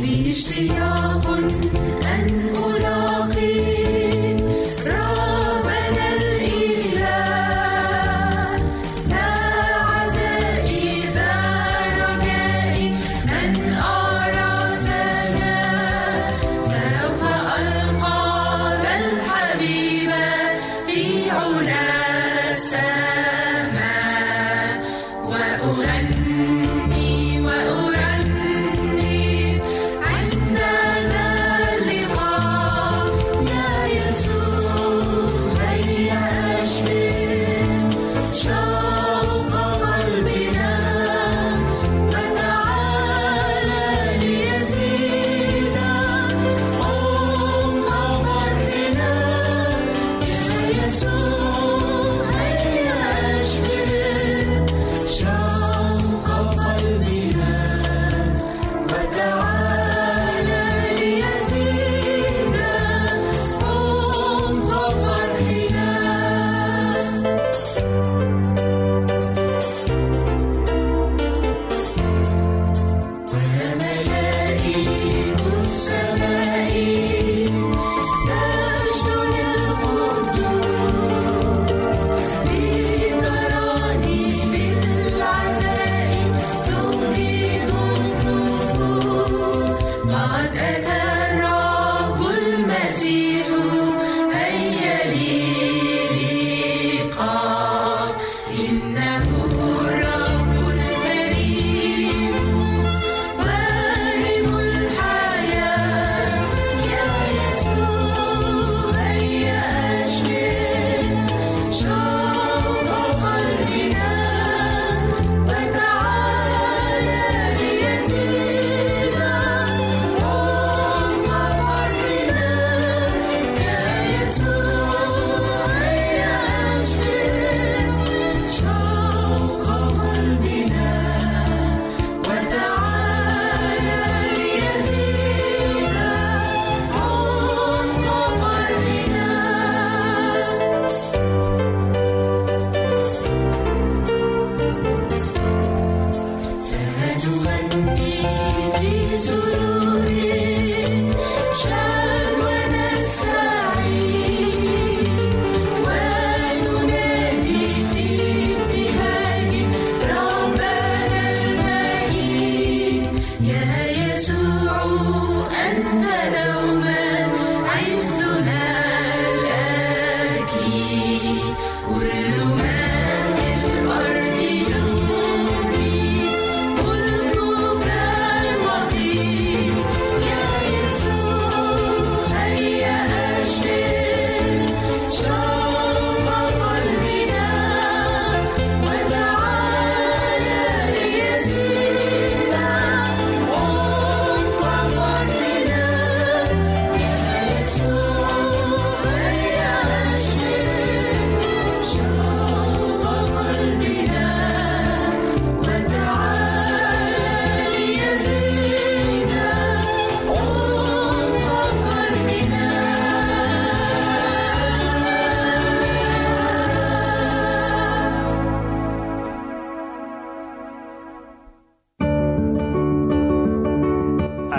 قد أتى الرب المسيح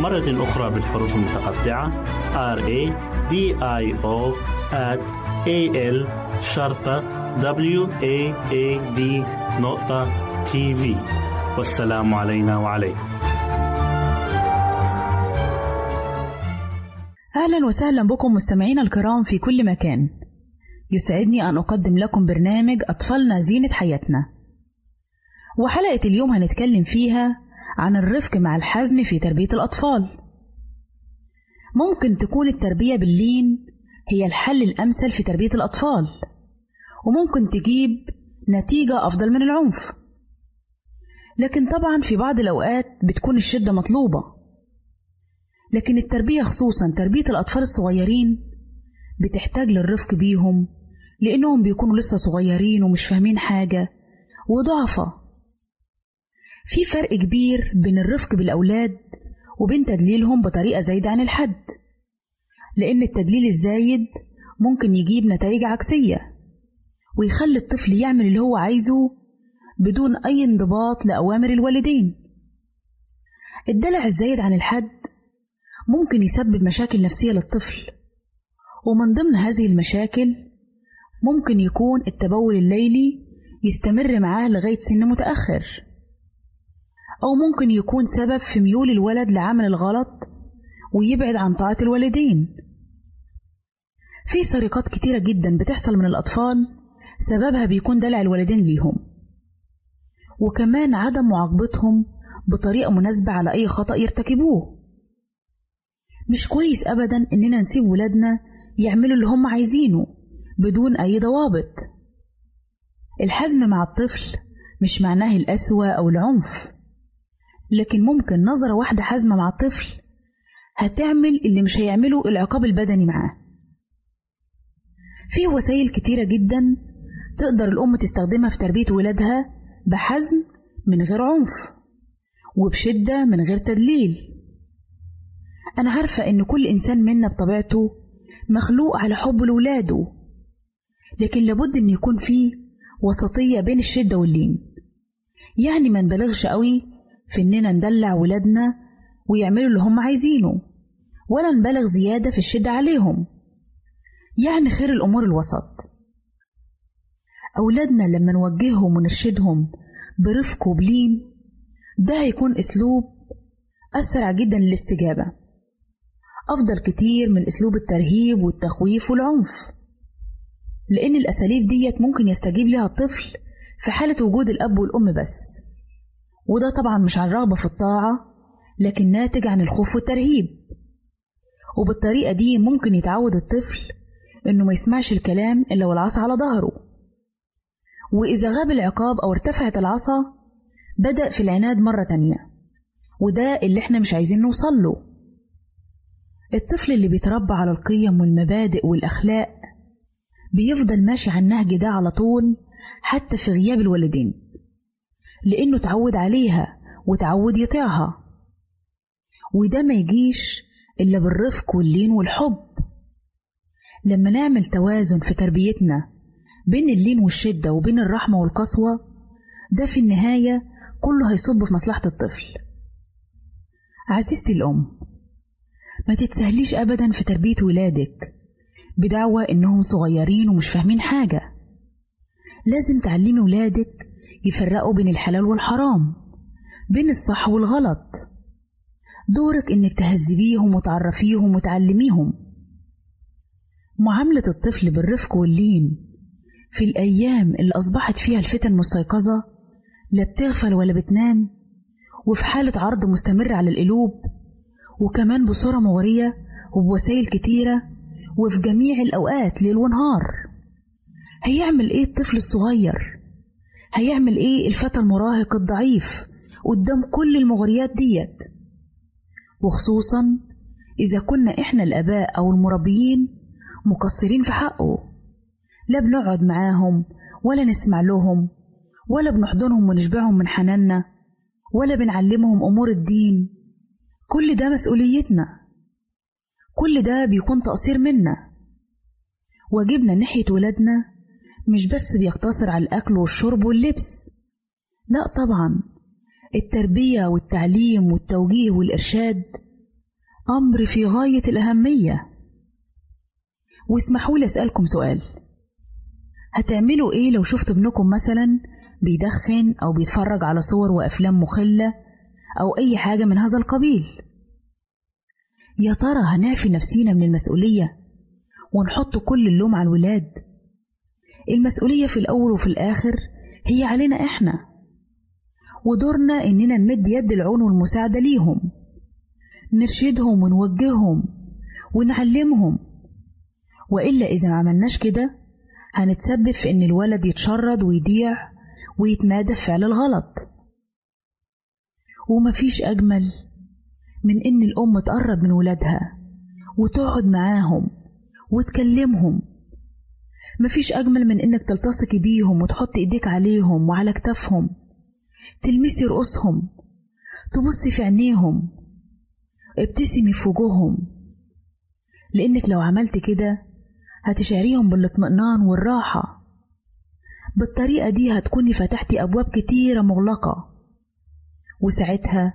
مرة أخرى بالحروف المتقطعة. R A D I O at A L شرطة W A A D نقطة تي في والسلام علينا وعليكم. أهلا وسهلا بكم مستمعينا الكرام في كل مكان. يسعدني أن أقدم لكم برنامج أطفالنا زينة حياتنا. وحلقة اليوم هنتكلم فيها عن الرفق مع الحزم في تربية الأطفال. ممكن تكون التربية باللين هي الحل الأمثل في تربية الأطفال وممكن تجيب نتيجة أفضل من العنف. لكن طبعا في بعض الأوقات بتكون الشدة مطلوبة. لكن التربية خصوصا تربية الأطفال الصغيرين بتحتاج للرفق بيهم لأنهم بيكونوا لسه صغيرين ومش فاهمين حاجة وضعفة. في فرق كبير بين الرفق بالأولاد وبين تدليلهم بطريقة زايدة عن الحد. لأن التدليل الزايد ممكن يجيب نتائج عكسية ويخلي الطفل يعمل اللي هو عايزه بدون أي انضباط لأوامر الوالدين. الدلع الزايد عن الحد ممكن يسبب مشاكل نفسية للطفل ومن ضمن هذه المشاكل ممكن يكون التبول الليلي يستمر معاه لغاية سن متأخر. أو ممكن يكون سبب في ميول الولد لعمل الغلط ويبعد عن طاعة الوالدين. في سرقات كتيرة جدا بتحصل من الأطفال سببها بيكون دلع الوالدين ليهم. وكمان عدم معاقبتهم بطريقة مناسبة على أي خطأ يرتكبوه. مش كويس أبدا إننا نسيب ولادنا يعملوا اللي هم عايزينه بدون أي ضوابط. الحزم مع الطفل مش معناه القسوة أو العنف. لكن ممكن نظرة واحدة حازمة مع الطفل هتعمل اللي مش هيعمله العقاب البدني معاه. في وسائل كتيرة جدا تقدر الأم تستخدمها في تربية ولادها بحزم من غير عنف وبشدة من غير تدليل. أنا عارفة إن كل إنسان منا بطبيعته مخلوق على حب لولاده لكن لابد إن يكون فيه وسطية بين الشدة واللين. يعني ما نبالغش قوي في إننا ندلع ولادنا ويعملوا اللي هم عايزينه ولا نبالغ زيادة في الشدة عليهم. يعني خير الأمور الوسط. أولادنا لما نوجههم ونرشدهم برفق وبلين ده هيكون أسلوب أسرع جدا للاستجابة. أفضل كتير من أسلوب الترهيب والتخويف والعنف. لأن الأساليب ديت ممكن يستجيب لها الطفل في حالة وجود الأب والأم بس. وده طبعا مش عن رغبة في الطاعة لكن ناتج عن الخوف والترهيب. وبالطريقة دي ممكن يتعود الطفل إنه ما يسمعش الكلام إلا والعصا على ظهره. وإذا غاب العقاب أو ارتفعت العصا بدأ في العناد مرة تانية. وده اللي إحنا مش عايزين نوصل له. الطفل اللي بيتربى على القيم والمبادئ والأخلاق بيفضل ماشي على النهج ده على طول حتى في غياب الوالدين. لأنه تعود عليها وتعود يطيعها. وده ما يجيش إلا بالرفق واللين والحب. لما نعمل توازن في تربيتنا بين اللين والشدة وبين الرحمة والقسوة ده في النهاية كله هيصب في مصلحة الطفل. عزيزتي الأم ما تتسهليش أبدا في تربية ولادك بدعوى إنهم صغيرين ومش فاهمين حاجة. لازم تعلمي ولادك يفرقوا بين الحلال والحرام بين الصح والغلط. دورك إنك تهذبيهم وتعرفيهم وتعلميهم. معاملة الطفل بالرفق واللين في الأيام اللي أصبحت فيها الفتن مستيقظة لا بتغفل ولا بتنام وفي حالة عرض مستمر على القلوب وكمان بصورة مغرية وبوسائل كتيرة وفي جميع الأوقات ليل ونهار. هيعمل إيه الطفل الصغير؟ هيعمل إيه؟ الفتى المراهق الضعيف قدام كل المغريات ديت؟ وخصوصا إذا كنا إحنا الآباء أو المربيين مقصرين في حقه. لا بنقعد معاهم ولا نسمع لهم ولا بنحضنهم ونشبعهم من حناننا ولا بنعلمهم أمور الدين. كل ده مسؤوليتنا. كل ده بيكون تقصير منا. واجبنا ناحية ولادنا مش بس بيقتصر على الأكل والشرب واللبس. لا طبعا التربية والتعليم والتوجيه والإرشاد أمر في غاية الأهمية. واسمحوا لي أسألكم سؤال. هتعملوا إيه لو شفت ابنكم مثلا بيدخن أو بيتفرج على صور وأفلام مخلة أو أي حاجة من هذا القبيل؟ يا ترى هنعفي نفسينا من المسؤولية ونحط كل اللوم على الولاد؟ المسؤولية في الأول وفي الآخر هي علينا إحنا. ودورنا إننا نمد يد العون والمساعدة ليهم. نرشدهم ونوجههم ونعلمهم. وإلا إذا ما عملناش كده هنتسبب في إن الولد يتشرد ويضيع ويتمادى في فعل الغلط. ومفيش أجمل من إن الأم تقرب من ولادها وتقعد معاهم وتكلمهم مفيش أجمل من إنك تلتصقي بيهم وتحط إيديك عليهم وعلى كتافهم. تلمسي رؤوسهم. تبصي في عينيهم. ابتسمي في وجوههم. لأنك لو عملت كده هتشعريهم بالاطمئنان والراحة. بالطريقة دي هتكوني فتحتي أبواب كتيرة مغلقة. وساعتها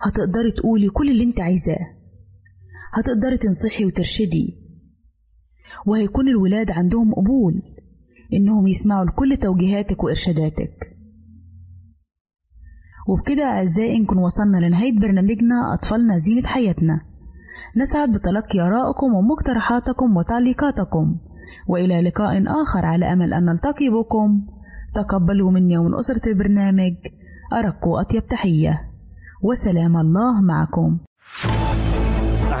هتقدري تقولي كل اللي انت عايزاه. هتقدري تنصحي وترشدي. وهيكون الولاد عندهم قبول إنهم يسمعوا لكل توجيهاتك وإرشاداتك. وبكده أعزائي نكون وصلنا لنهاية برنامجنا أطفالنا زينة حياتنا. نسعد بتلقي آرائكم ومقترحاتكم وتعليقاتكم. وإلى لقاء آخر على أمل أن نلتقي بكم. تقبلوا مني ومن أسرة البرنامج أرق وأطيب تحية. وسلام الله معكم.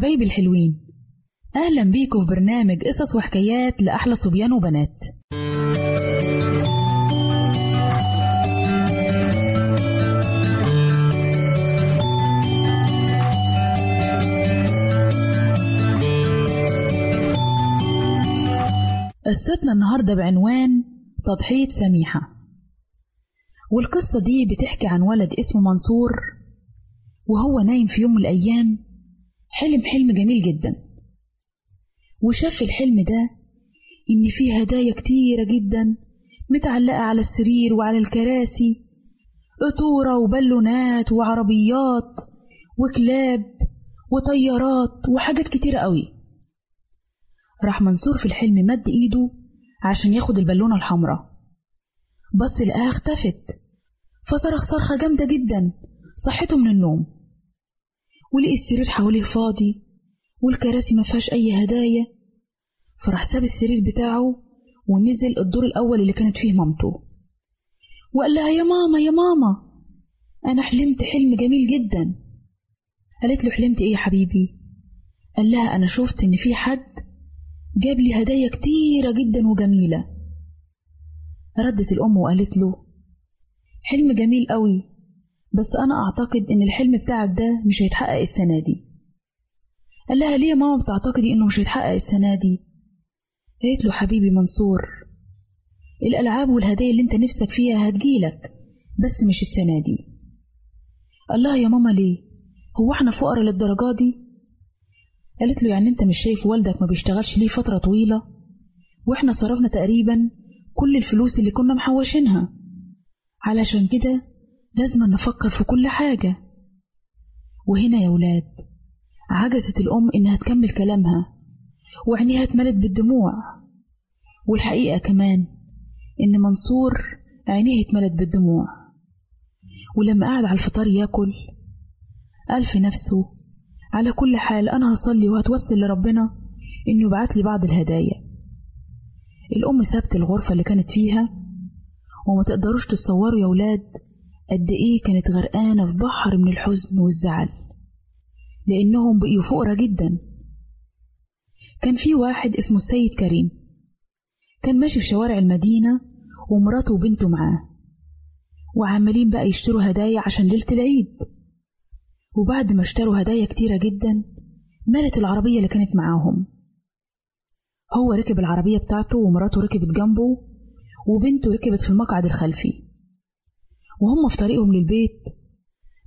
حبايبي الحلوين. أهلا بيكم في برنامج قصص وحكايات لأحلى صبيان وبنات. قصتنا النهاردة بعنوان تضحية سميحة. والقصة دي بتحكي عن ولد اسمه منصور وهو نايم في يوم من الأيام حلم حلم جميل جدا. وشاف في الحلم ده إن فيه هدايا كتيرة جدا متعلقة على السرير وعلى الكراسي قطورة وبالونات وعربيات وكلاب وطيارات وحاجات كتيرة قوي. راح منصور في الحلم مد إيده عشان ياخد البالونة الحمراء. بص لقاها اختفت فصرخ صرخة جامدة جدا صحته من النوم. ولقي السرير حواليه فاضي والكراسي ما فيهاش أي هدايا. فراح ساب السرير بتاعه ونزل الدور الأول اللي كانت فيه مامته. وقال لها يا ماما يا ماما أنا حلمت حلم جميل جدا. قالت له حلمت إيه يا حبيبي؟ قال لها أنا شفت إن في حد جاب لي هدايا كتيرة جدا وجميلة. ردت الأم وقالت له حلم جميل قوي بس أنا أعتقد إن الحلم بتاعك ده مش هيتحقق السنة دي. قال لها ليه يا ماما بتعتقدي إنه مش هيتحقق السنة دي؟ قالت له حبيبي منصور الألعاب والهدايا اللي أنت نفسك فيها هتجيلك بس مش السنة دي. قال لها يا ماما ليه؟ هو إحنا فقراء للدرجة دي؟ قالت له يعني أنت مش شايف والدك ما بيشتغلش ليه فترة طويلة؟ وإحنا صرفنا تقريبا كل الفلوس اللي كنا محوشينها. علشان كده لازم نفكر في كل حاجة. وهنا يا ولاد عجزت الأم إنها تكمل كلامها وعينيها اتملت بالدموع. والحقيقة كمان إن منصور عينيه اتملت بالدموع. ولما قعد على الفطار ياكل قال في نفسه على كل حال أنا هصلي وهتوسل لربنا إنه يبعت لي بعض الهدايا. الأم سابت الغرفة اللي كانت فيها وما تقدروش تتصوروا يا ولاد قد إيه كانت غرقانة في بحر من الحزن والزعل لأنهم بقيوا فقرة جدا. كان في واحد اسمه السيد كريم كان ماشي في شوارع المدينة ومراته وبنته معاه وعمالين بقى يشتروا هدايا عشان ليلة العيد. وبعد ما اشتروا هدايا كتيرة جدا مالت العربية اللي كانت معاهم. هو ركب العربية بتاعته ومراته ركبت جنبه وبنته ركبت في المقعد الخلفي. وهم في طريقهم للبيت.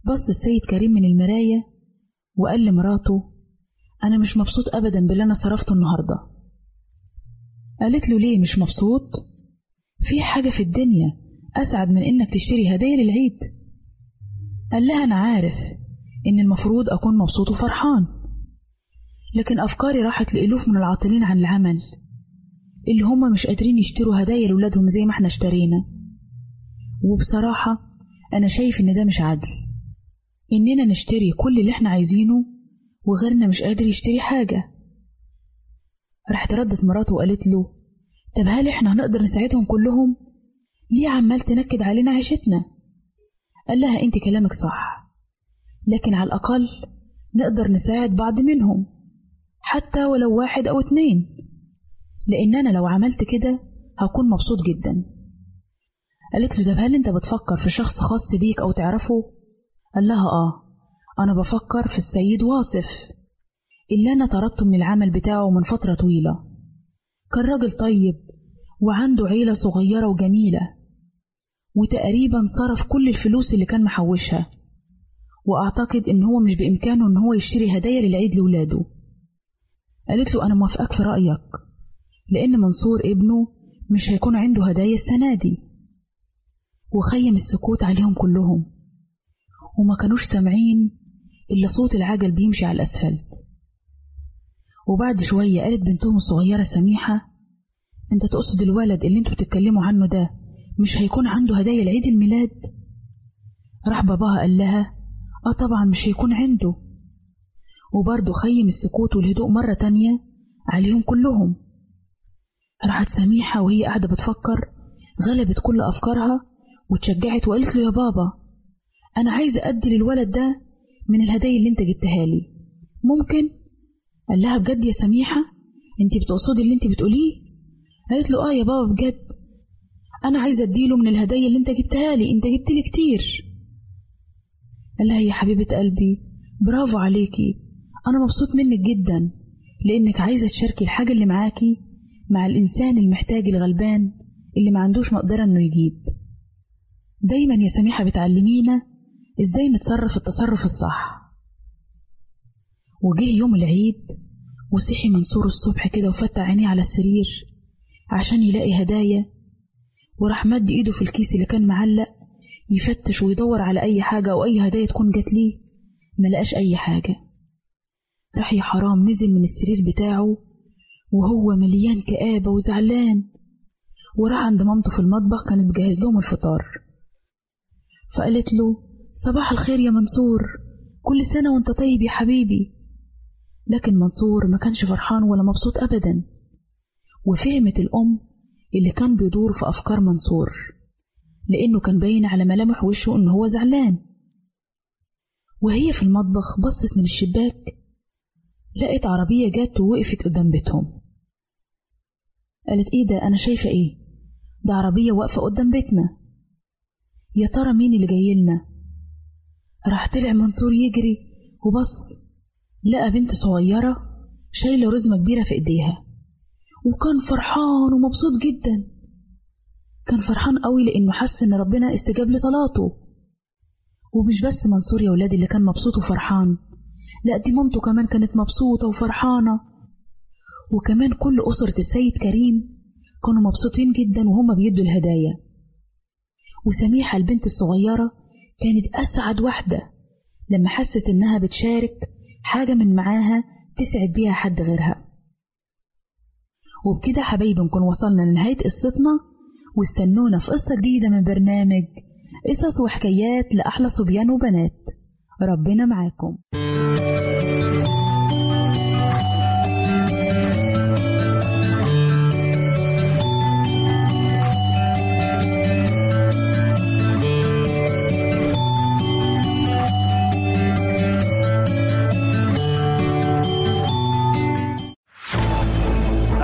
بص السيد كريم من المراية وقال لمراته أنا مش مبسوط أبدا باللي أنا صرفته النهاردة. قالت له ليه مش مبسوط؟ في حاجة في الدنيا أسعد من إنك تشتري هدايا للعيد. قال لها أنا عارف إن المفروض أكون مبسوط وفرحان لكن أفكاري راحت لألوف من العاطلين عن العمل اللي هما مش قادرين يشتروا هدايا لولادهم زي ما إحنا اشترينا. وبصراحة أنا شايف إن ده مش عدل. إننا نشتري كل اللي إحنا عايزينه وغيرنا مش قادر يشتري حاجة. راحت ردت مراته وقالت له طب هل إحنا هنقدر نساعدهم كلهم؟ ليه عمال تنكد علينا عيشتنا؟ قال لها أنت كلامك صح لكن على الأقل نقدر نساعد بعض منهم حتى ولو واحد أو اتنين. لأن أنا لو عملت كده هكون مبسوط جدا. قالت له طب هل أنت بتفكر في شخص خاص بيك أو تعرفه؟ قال لها آه أنا بفكر في السيد واصف اللي أنا طردته من العمل بتاعه من فترة طويلة. كان راجل طيب وعنده عيلة صغيرة وجميلة وتقريبا صرف كل الفلوس اللي كان محوشها وأعتقد إن هو مش بإمكانه إن هو يشتري هدايا للعيد لولاده. قالت له أنا موافقك في رأيك لأن منصور ابنه مش هيكون عنده هدايا السنة دي. وخيم السكوت عليهم كلهم. وما كانوش سامعين إلا صوت العجل بيمشي على الأسفلت. وبعد شوية قالت بنتهم الصغيرة سميحة أنت تقصد الولد اللي أنتوا بتتكلموا عنه ده مش هيكون عنده هدايا لعيد الميلاد؟ راح باباها قال لها آه طبعا مش هيكون عنده. وبرضه خيم السكوت والهدوء مرة تانية عليهم كلهم. راحت سميحة وهي قاعدة بتفكر غلبت كل أفكارها واتشجعت وقالت له يا بابا أنا عايزة أدي للولد ده من الهدايا اللي أنت جبتها لي. ممكن؟ قال لها بجد يا سميحة أنت بتقصدي اللي أنت بتقوليه؟ قالت له آه يا بابا بجد. أنا عايزة أديله من الهدايا اللي أنت جبتها لي. أنت جبت لي كتير. قال لها يا حبيبة قلبي برافو عليكي. أنا مبسوط منك جدا لأنك عايزة تشاركي الحاجة اللي معاكي مع الإنسان المحتاج الغلبان اللي ما عندوش مقدرة إنه يجيب. دايما يا سميحة بتعلمينا إزاي نتصرف التصرف الصح. وجه يوم العيد وصحي منصور الصبح كده وفتح عينيه على السرير عشان يلاقي هدايا وراح مد إيده في الكيس اللي كان معلق يفتش ويدور على أي حاجة أو أي هدايا تكون جات ليه ملقاش أي حاجة. راح يا حرام نزل من السرير بتاعه وهو مليان كآبة وزعلان وراح عند مامته في المطبخ كانت بجهز لهم الفطار. فقالت له صباح الخير يا منصور. كل سنة وأنت طيب يا حبيبي. لكن منصور ما كانش فرحان ولا مبسوط أبدا. وفهمت الأم اللي كان بيدور في أفكار منصور لأنه كان باين على ملامح وشه إن هو زعلان. وهي في المطبخ بصت من الشباك لقت عربية جت ووقفت قدام بيتهم. قالت إيه ده أنا شايفة إيه؟ ده عربية واقفة قدام بيتنا. يا ترى مين اللي جايلنا راح طلع منصور يجري وبص لقى بنت صغيرة شايلة رزمة كبيرة في إيديها وكان فرحان ومبسوط جدا. كان فرحان قوي لأنه حس إن ربنا استجاب لصلاته. ومش بس منصور يا ولادي اللي كان مبسوط وفرحان لا دي مامته كمان كانت مبسوطة وفرحانة. وكمان كل أسرة السيد كريم كانوا مبسوطين جدا وهم بيدوا الهدايا. وسميحة البنت الصغيرة كانت أسعد واحدة. لما حست إنها بتشارك حاجة من معاها تسعد بيها حد غيرها. وبكده حبايبي نكون وصلنا لنهاية قصتنا واستنونا في قصة جديدة من برنامج قصص وحكايات لأحلى صبيان وبنات. ربنا معاكم.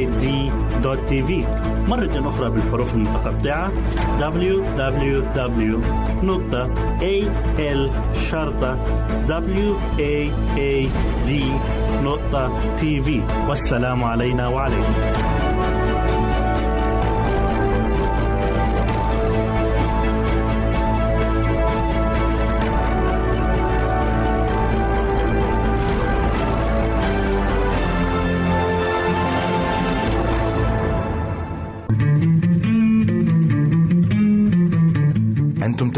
www.al.waad.tv مرة أخرى بالحروف المتقطعة www.al.waad.tv والسلام علينا وعليكم.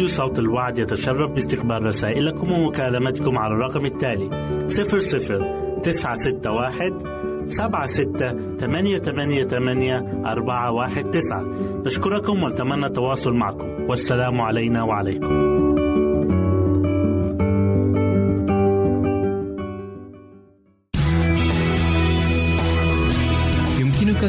راديو صوت الوعد يتشرف باستقبال رسائلكم ومكالمتكم على الرقم التالي 00 961 سبعة ستة ثمانية ثمانية ثمانية أربعة واحد تسعة. نشكركم ونتمنى التواصل معكم. والسلام علينا وعليكم.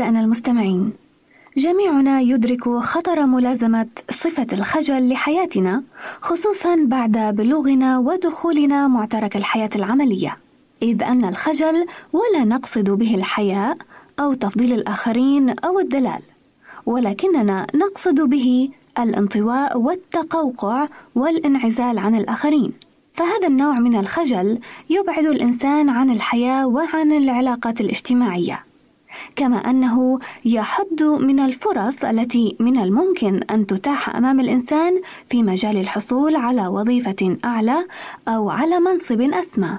أعزائنا المستمعين. جميعنا يدرك خطر ملازمة صفة الخجل لحياتنا خصوصا بعد بلوغنا ودخولنا معترك الحياة العملية. إذ أن الخجل ولا نقصد به الحياء أو تفضيل الآخرين أو الدلال ولكننا نقصد به الانطواء والتقوقع والانعزال عن الآخرين. فهذا النوع من الخجل يبعد الإنسان عن الحياة وعن العلاقات الاجتماعية. كما أنه يحد من الفرص التي من الممكن أن تتاح أمام الإنسان في مجال الحصول على وظيفة أعلى أو على منصب أسمى.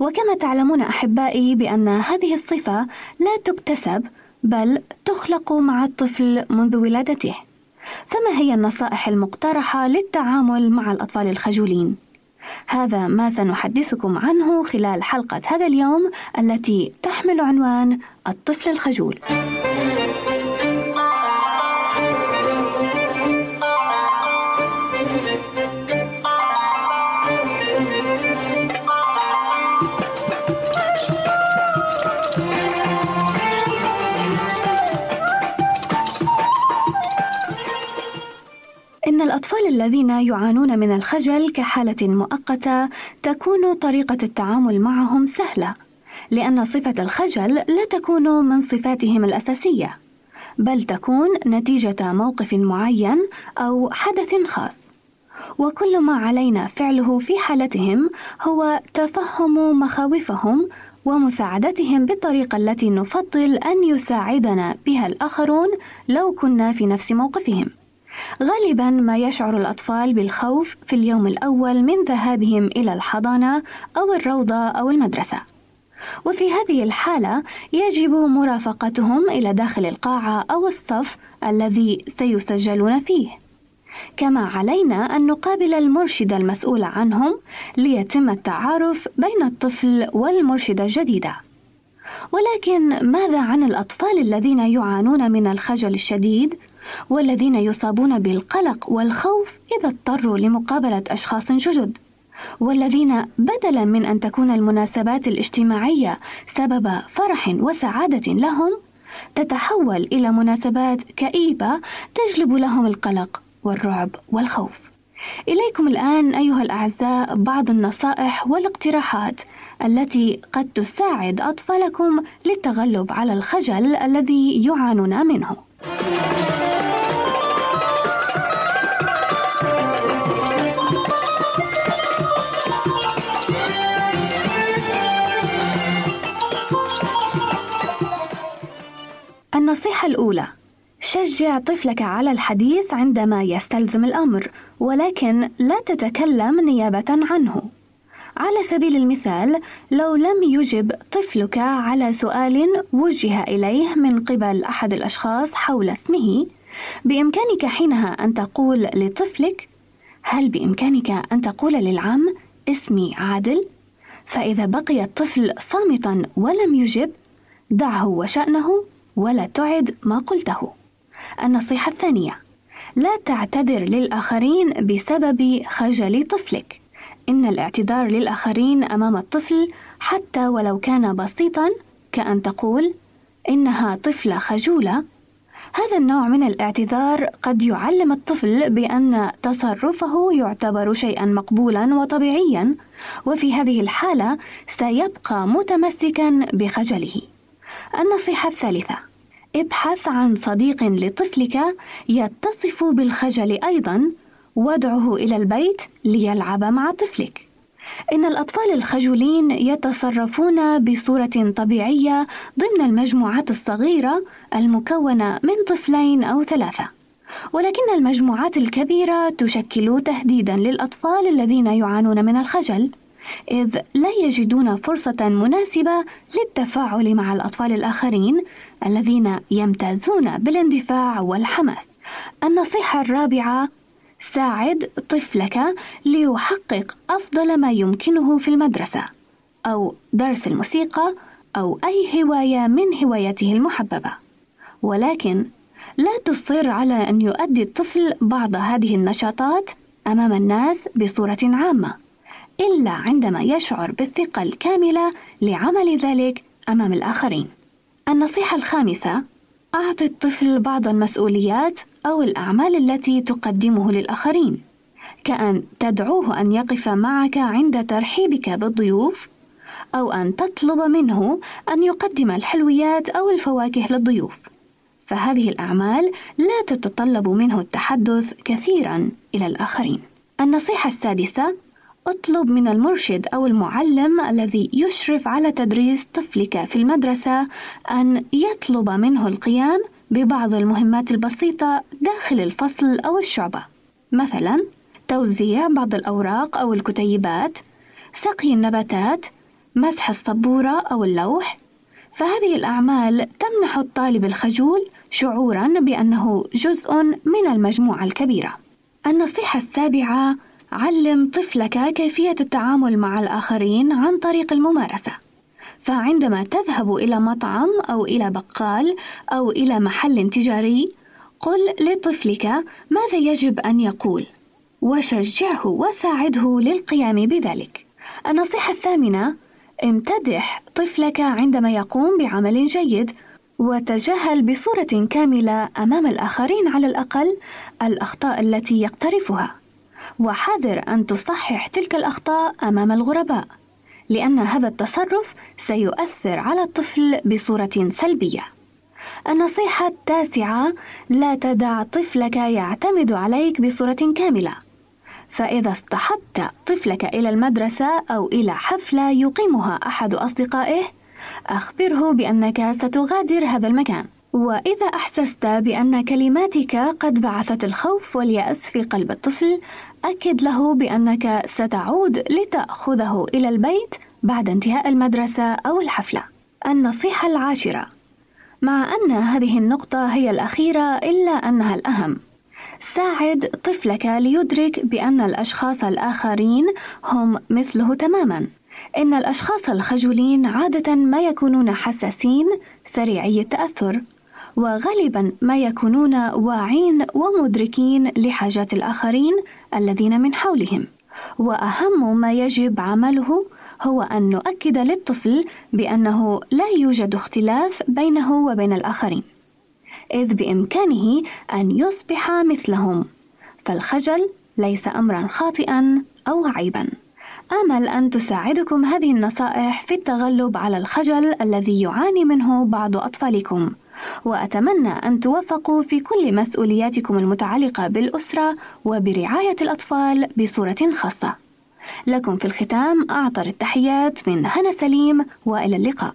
وكما تعلمون أحبائي بأن هذه الصفة لا تكتسب بل تخلق مع الطفل منذ ولادته. فما هي النصائح المقترحة للتعامل مع الأطفال الخجولين؟ هذا ما سنحدثكم عنه خلال حلقة هذا اليوم التي تحمل عنوان الطفل الخجول. إن الأطفال الذين يعانون من الخجل كحالة مؤقتة تكون طريقة التعامل معهم سهلة، لأن صفة الخجل لا تكون من صفاتهم الأساسية، بل تكون نتيجة موقف معين أو حدث خاص. وكل ما علينا فعله في حالتهم هو تفهم مخاوفهم ومساعدتهم بالطريقة التي نفضل أن يساعدنا بها الآخرون لو كنا في نفس موقفهم. غالبا ما يشعر الأطفال بالخوف في اليوم الأول من ذهابهم إلى الحضانة أو الروضة أو المدرسة. وفي هذه الحالة يجب مرافقتهم إلى داخل القاعة أو الصف الذي سيسجلون فيه. كما علينا أن نقابل المرشد المسؤول عنهم ليتم التعارف بين الطفل والمرشدة الجديدة. ولكن ماذا عن الأطفال الذين يعانون من الخجل الشديد والذين يصابون بالقلق والخوف إذا اضطروا لمقابلة أشخاص جدد؟ والذين بدلا من أن تكون المناسبات الاجتماعية سبب فرح وسعادة لهم تتحول إلى مناسبات كئيبة تجلب لهم القلق والرعب والخوف. إليكم الآن أيها الأعزاء بعض النصائح والاقتراحات التي قد تساعد أطفالكم للتغلب على الخجل الذي يعانون منه. النصيحة الأولى. شجع طفلك على الحديث عندما يستلزم الأمر ولكن لا تتكلم نيابة عنه. على سبيل المثال لو لم يجب طفلك على سؤال وجه إليه من قبل أحد الأشخاص حول اسمه بإمكانك حينها أن تقول لطفلك هل بإمكانك أن تقول للعم اسمي عادل؟ فإذا بقي الطفل صامتا ولم يجب دعه وشأنه ولا تعد ما قلته. النصيحة الثانية: لا تعتذر للآخرين بسبب خجل طفلك. إن الاعتذار للآخرين أمام الطفل حتى ولو كان بسيطا كأن تقول: إنها طفلة خجولة. هذا النوع من الاعتذار قد يعلم الطفل بأن تصرفه يعتبر شيئا مقبولا وطبيعيا، وفي هذه الحالة سيبقى متمسكا بخجله. النصيحة الثالثة: ابحث عن صديق لطفلك يتصف بالخجل أيضا وادعه إلى البيت ليلعب مع طفلك. إن الأطفال الخجولين يتصرفون بصورة طبيعية ضمن المجموعات الصغيرة المكونة من طفلين أو ثلاثة. ولكن المجموعات الكبيرة تشكل تهديدا للأطفال الذين يعانون من الخجل، إذ لا يجدون فرصة مناسبة للتفاعل مع الأطفال الآخرين الذين يمتازون بالاندفاع والحماس. النصيحة الرابعة ساعد طفلك ليحقق أفضل ما يمكنه في المدرسة أو درس الموسيقى أو أي هواية من هواياته المحببة. ولكن لا تصر على أن يؤدي الطفل بعض هذه النشاطات أمام الناس بصورة عامة، إلا عندما يشعر بالثقة الكاملة لعمل ذلك أمام الآخرين. النصيحة الخامسة: أعط الطفل بعض المسؤوليات أو الأعمال التي تقدمه للآخرين، كأن تدعوه أن يقف معك عند ترحيبك بالضيوف، أو أن تطلب منه أن يقدم الحلويات أو الفواكه للضيوف. فهذه الأعمال لا تتطلب منه التحدث كثيرا إلى الآخرين. النصيحة السادسة: اطلب من المرشد أو المعلم الذي يشرف على تدريس طفلك في المدرسة أن يطلب منه القيام ببعض المهمات البسيطة داخل الفصل أو الشعبة، مثلا توزيع بعض الأوراق أو الكتيبات، سقي النباتات، مسح السبورة أو اللوح، فهذه الأعمال تمنح الطالب الخجول شعورا بأنه جزء من المجموعة الكبيرة. النصيحة السابعة علم طفلك كيفية التعامل مع الآخرين عن طريق الممارسة. فعندما تذهب إلى مطعم أو إلى بقال أو إلى محل تجاري، قل لطفلك ماذا يجب أن يقول، وشجعه وساعده للقيام بذلك. النصيحة الثامنة: امتدح طفلك عندما يقوم بعمل جيد، وتجاهل بصورة كاملة أمام الآخرين على الأقل الأخطاء التي يقترفها. وحذر أن تصحح تلك الأخطاء أمام الغرباء، لأن هذا التصرف سيؤثر على الطفل بصورة سلبية. النصيحة التاسعة: لا تدع طفلك يعتمد عليك بصورة كاملة. فإذا اصطحبت طفلك إلى المدرسة أو إلى حفلة يقيمها أحد أصدقائه، أخبره بأنك ستغادر هذا المكان. وإذا أحسست بأن كلماتك قد بعثت الخوف واليأس في قلب الطفل، أكد له بأنك ستعود لتأخذه إلى البيت بعد انتهاء المدرسة أو الحفلة. النصيحة العاشرة: مع أن هذه النقطة هي الأخيرة إلا أنها الأهم. ساعد طفلك ليدرك بأن الأشخاص الآخرين هم مثله تماما. إن الأشخاص الخجولين عادة ما يكونون حساسين، سريعي التأثر، وغالبا ما يكونون واعين ومدركين لحاجات الآخرين الذين من حولهم. وأهم ما يجب عمله هو أن نؤكد للطفل بأنه لا يوجد اختلاف بينه وبين الآخرين إذ بإمكانه أن يصبح مثلهم. فالخجل ليس أمرا خاطئا أو عيبا. آمل أن تساعدكم هذه النصائح في التغلب على الخجل الذي يعاني منه بعض أطفالكم. وأتمنى أن توفقوا في كل مسؤولياتكم المتعلقة بالأسرة وبرعاية الأطفال بصورة خاصة. لكم في الختام أعطر التحيات من هنا سليم وإلى اللقاء.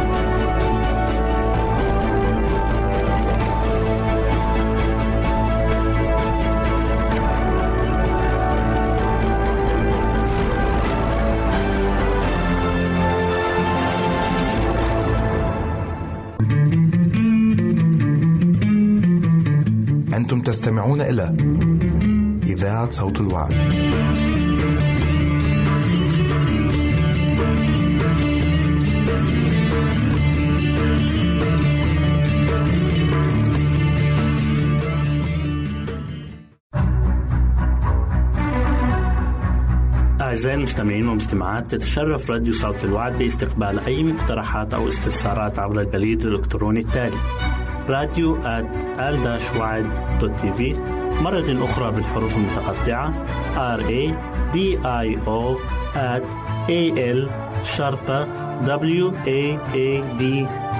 تستمعون إلى إذاعة صوت الوعد. أعزائي المستمعين والمستمعات تتشرف راديو صوت الوعد باستقبال أي مقترحات أو استفسارات عبر البريد الإلكتروني التالي راديو في مرة أخرى بالحروف المتقطعة. R A D I O A L شرطة W A A D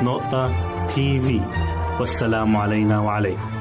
نقطة تي في والسلام علينا وعليكم.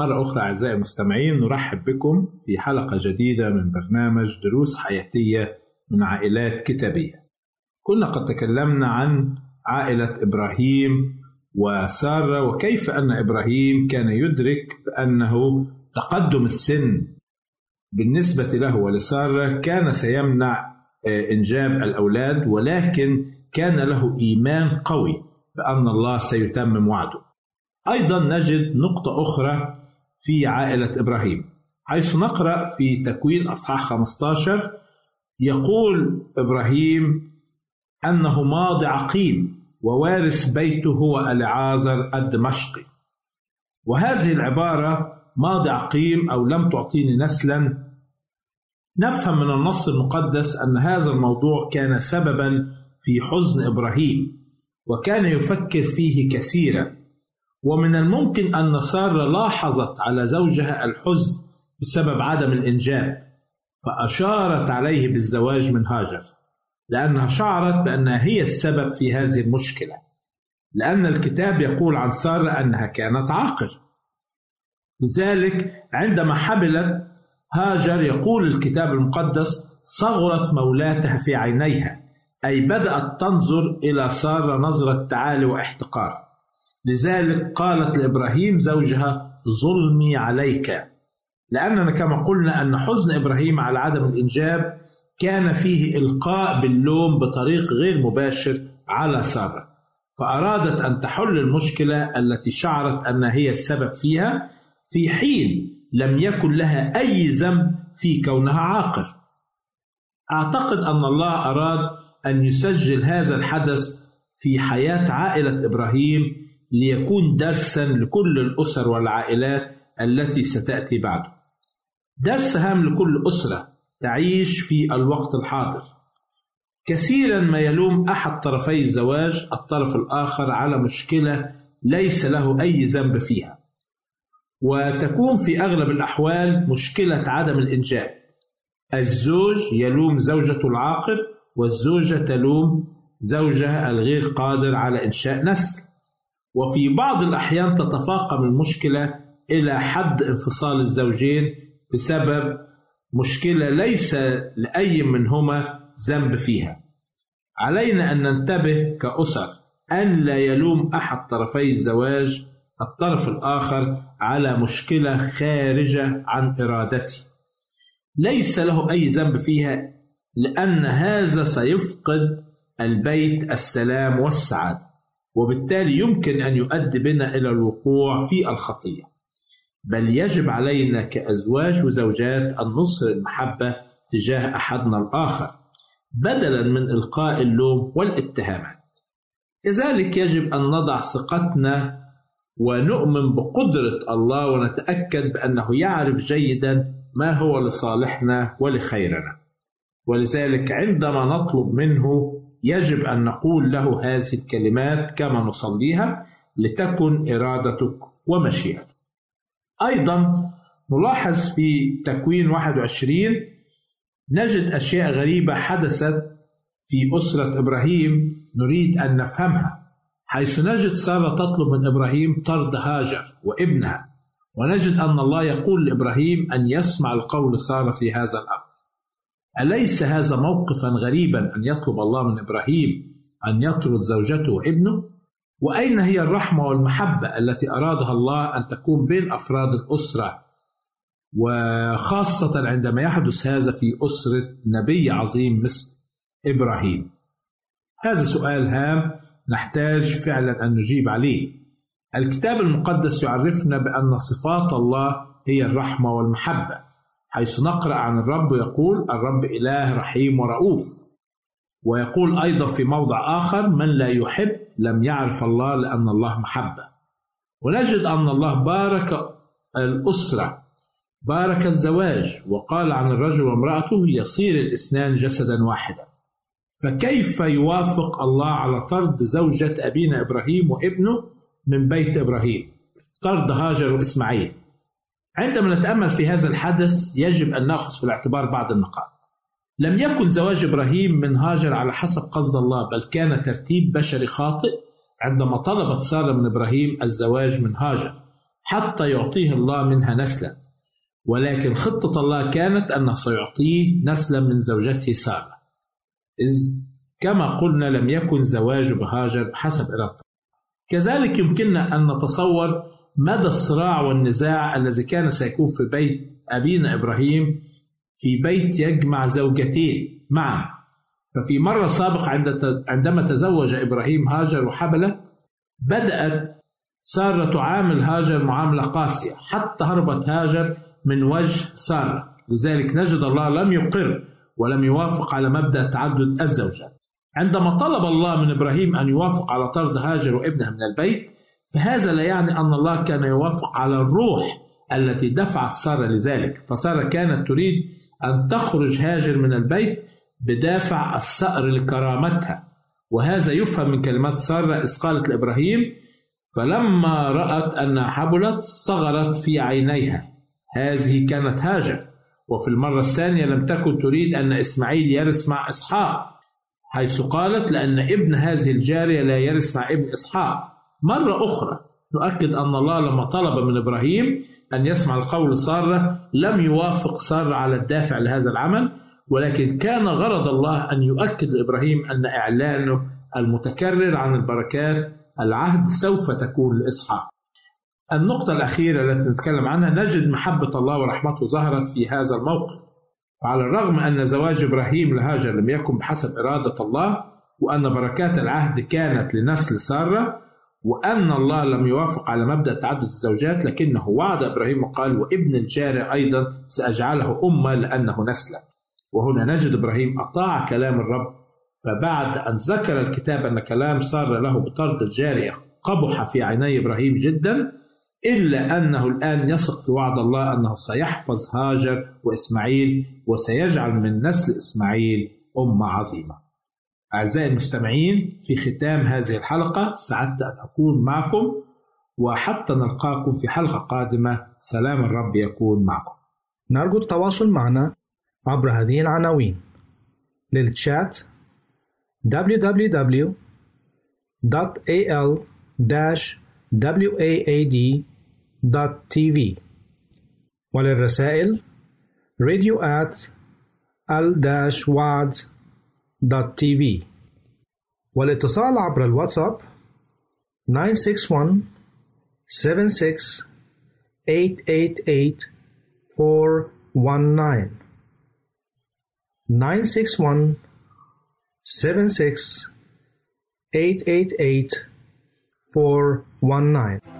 مرة أخرى أعزائي المستمعين نرحب بكم في حلقة جديدة من برنامج دروس حياتية من عائلات كتابية. كنا قد تكلمنا عن عائلة إبراهيم وسارة وكيف أن إبراهيم كان يدرك بأنه تقدم السن بالنسبة له ولسارة كان سيمنع إنجاب الأولاد ولكن كان له إيمان قوي بأن الله سيتمم وعده. أيضا نجد نقطة أخرى في عائلة إبراهيم. حيث نقرأ في تكوين أصحاح 15 يقول إبراهيم أنه ماضي عقيم ووارث بيته هو ألعازر الدمشقي. وهذه العبارة ماضي عقيم أو لم تعطيني نسلا. نفهم من النص المقدس أن هذا الموضوع كان سببا في حزن إبراهيم وكان يفكر فيه كثيرا. ومن الممكن أن سارة لاحظت على زوجها الحزن بسبب عدم الإنجاب فأشارت عليه بالزواج من هاجر لأنها شعرت بأنها هي السبب في هذه المشكلة لأن الكتاب يقول عن سارة أنها كانت عاقر لذلك عندما حملت هاجر يقول الكتاب المقدس صغرت مولاتها في عينيها أي بدأت تنظر إلى سارة نظرة تعالي واحتقار لذلك قالت لإبراهيم زوجها ظلمي عليك. لأننا كما قلنا أن حزن إبراهيم على عدم الإنجاب كان فيه إلقاء باللوم بطريق غير مباشر على سارة فأرادت أن تحل المشكلة التي شعرت أنها هي السبب فيها في حين لم يكن لها أي ذنب في كونها عاقر. أعتقد أن الله أراد أن يسجل هذا الحدث في حياة عائلة إبراهيم ليكون درسا لكل الأسر والعائلات التي ستأتي بعده. درس هام لكل أسرة تعيش في الوقت الحاضر. كثيرا ما يلوم أحد طرفي الزواج الطرف الآخر على مشكلة ليس له أي ذنب فيها. وتكون في أغلب الأحوال مشكلة عدم الإنجاب. الزوج يلوم زوجته العاقر والزوجة تلوم زوجها الغير قادر على إنشاء نسل. وفي بعض الأحيان تتفاقم المشكلة إلى حد انفصال الزوجين بسبب مشكلة ليس لأي منهما ذنب فيها. علينا أن ننتبه كأسر أن لا يلوم أحد طرفي الزواج الطرف الآخر على مشكلة خارجة عن إرادته. ليس له أي ذنب فيها لأن هذا سيفقد البيت السلام والسعادة. وبالتالي يمكن أن يؤدي بنا إلى الوقوع في الخطية. بل يجب علينا كأزواج وزوجات أن نصر المحبة تجاه أحدنا الآخر بدلا من إلقاء اللوم والاتهامات. لذلك يجب أن نضع ثقتنا ونؤمن بقدرة الله ونتأكد بأنه يعرف جيدا ما هو لصالحنا ولخيرنا. ولذلك عندما نطلب منه يجب أن نقول له هذه الكلمات كما نصليها لتكن إرادتك ومشيئتك. أيضا نلاحظ في تكوين 21 نجد أشياء غريبة حدثت في أسرة إبراهيم نريد أن نفهمها حيث نجد سارة تطلب من إبراهيم طرد هاجر وابنها ونجد أن الله يقول لإبراهيم أن يسمع القول سارة في هذا الأمر. أليس هذا موقفا غريبا أن يطلب الله من إبراهيم أن يطرد زوجته وابنه؟ وأين هي الرحمة والمحبة التي أرادها الله أن تكون بين أفراد الأسرة؟ وخاصة عندما يحدث هذا في أسرة نبي عظيم مثل إبراهيم. هذا سؤال هام نحتاج فعلا أن نجيب عليه. الكتاب المقدس يعرفنا بأن صفات الله هي الرحمة والمحبة. حيث نقرأ عن الرب يقول الرب إله رحيم ورؤوف. ويقول أيضا في موضع آخر من لا يحب لم يعرف الله لأن الله محبة. ونجد أن الله بارك الأسرة بارك الزواج وقال عن الرجل وامرأته يصير الاثنان جسدا واحدا. فكيف يوافق الله على طرد زوجة أبينا إبراهيم وابنه من بيت إبراهيم؟ طرد هاجر وإسماعيل عندما نتأمل في هذا الحدث يجب أن نأخذ في الاعتبار بعض النقاط. لم يكن زواج إبراهيم من هاجر على حسب قصد الله بل كان ترتيب بشري خاطئ عندما طلبت سارة من إبراهيم الزواج من هاجر حتى يعطيه الله منها نسلا. ولكن خطة الله كانت أنه سيعطيه نسلا من زوجته سارة إذ كما قلنا لم يكن زواج بهاجر بحسب إرادته. كذلك يمكننا أن نتصور مدى الصراع والنزاع الذي كان سيكون في بيت أبينا إبراهيم في بيت يجمع زوجتين معا. ففي مرة سابقة عندما تزوج إبراهيم هاجر وحبلة بدأت سارة تعامل هاجر معاملة قاسية حتى هربت هاجر من وجه سارة. لذلك نجد الله لم يقر ولم يوافق على مبدأ تعدد الزوجات. عندما طلب الله من إبراهيم أن يوافق على طرد هاجر وابنها من البيت فهذا لا يعني أن الله كان يوافق على الروح التي دفعت سارة لذلك. فسارة كانت تريد أن تخرج هاجر من البيت بدافع الثأر لكرامتها. وهذا يفهم من كلمات سارة إذ قالت لإبراهيم فلما رأت أنها حبلت صغرت في عينيها. هذه كانت هاجر. وفي المرة الثانية لم تكن تريد أن إسماعيل يرث مع إسحاق حيث قالت لأن ابن هذه الجارية لا يرث مع ابن إسحاق. مرة أخرى نؤكد أن الله لما طلب من إبراهيم أن يسمع القول سارة لم يوافق سارة على الدافع لهذا العمل ولكن كان غرض الله أن يؤكد لإبراهيم أن إعلانه المتكرر عن البركات العهد سوف تكون لإسحاق. النقطة الأخيرة التي نتكلم عنها نجد محبة الله ورحمته ظهرت في هذا الموقف. وعلى الرغم أن زواج إبراهيم لهاجر لم يكن بحسب إرادة الله وأن بركات العهد كانت لنسل سارة وأن الله لم يوافق على مبدأ تعدد الزوجات لكنه وعد إبراهيم وقال وابن الجارع أيضا سأجعله أمة لأنه نسلا وهنا نجد إبراهيم أطاع كلام الرب فبعد أن ذكر الكتاب أن كلام سارة له بطرد الجارية قبح في عيني إبراهيم جدا إلا أنه الآن يثق في وعد الله أنه سيحفظ هاجر وإسماعيل وسيجعل من نسل إسماعيل أمة عظيمة. أعزائي المستمعين في ختام هذه الحلقة سعدت أن أكون معكم وحتى نلقاكم في حلقة قادمة. سلام الرب يكون معكم. نرجو التواصل معنا عبر هذه العناوين. للتشات www.al-waad.tv وللرسائل radio at al-waad.tv والإتصال عبر الواتساب 961 76 888 419 961 76 888 419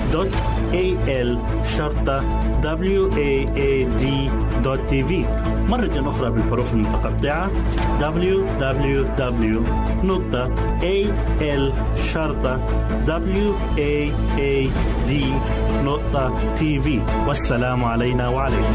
www.al-waad.tv مرة أخرى بالحروف المتقطعة. www.al-waad.tv والسلام علينا وعليكم.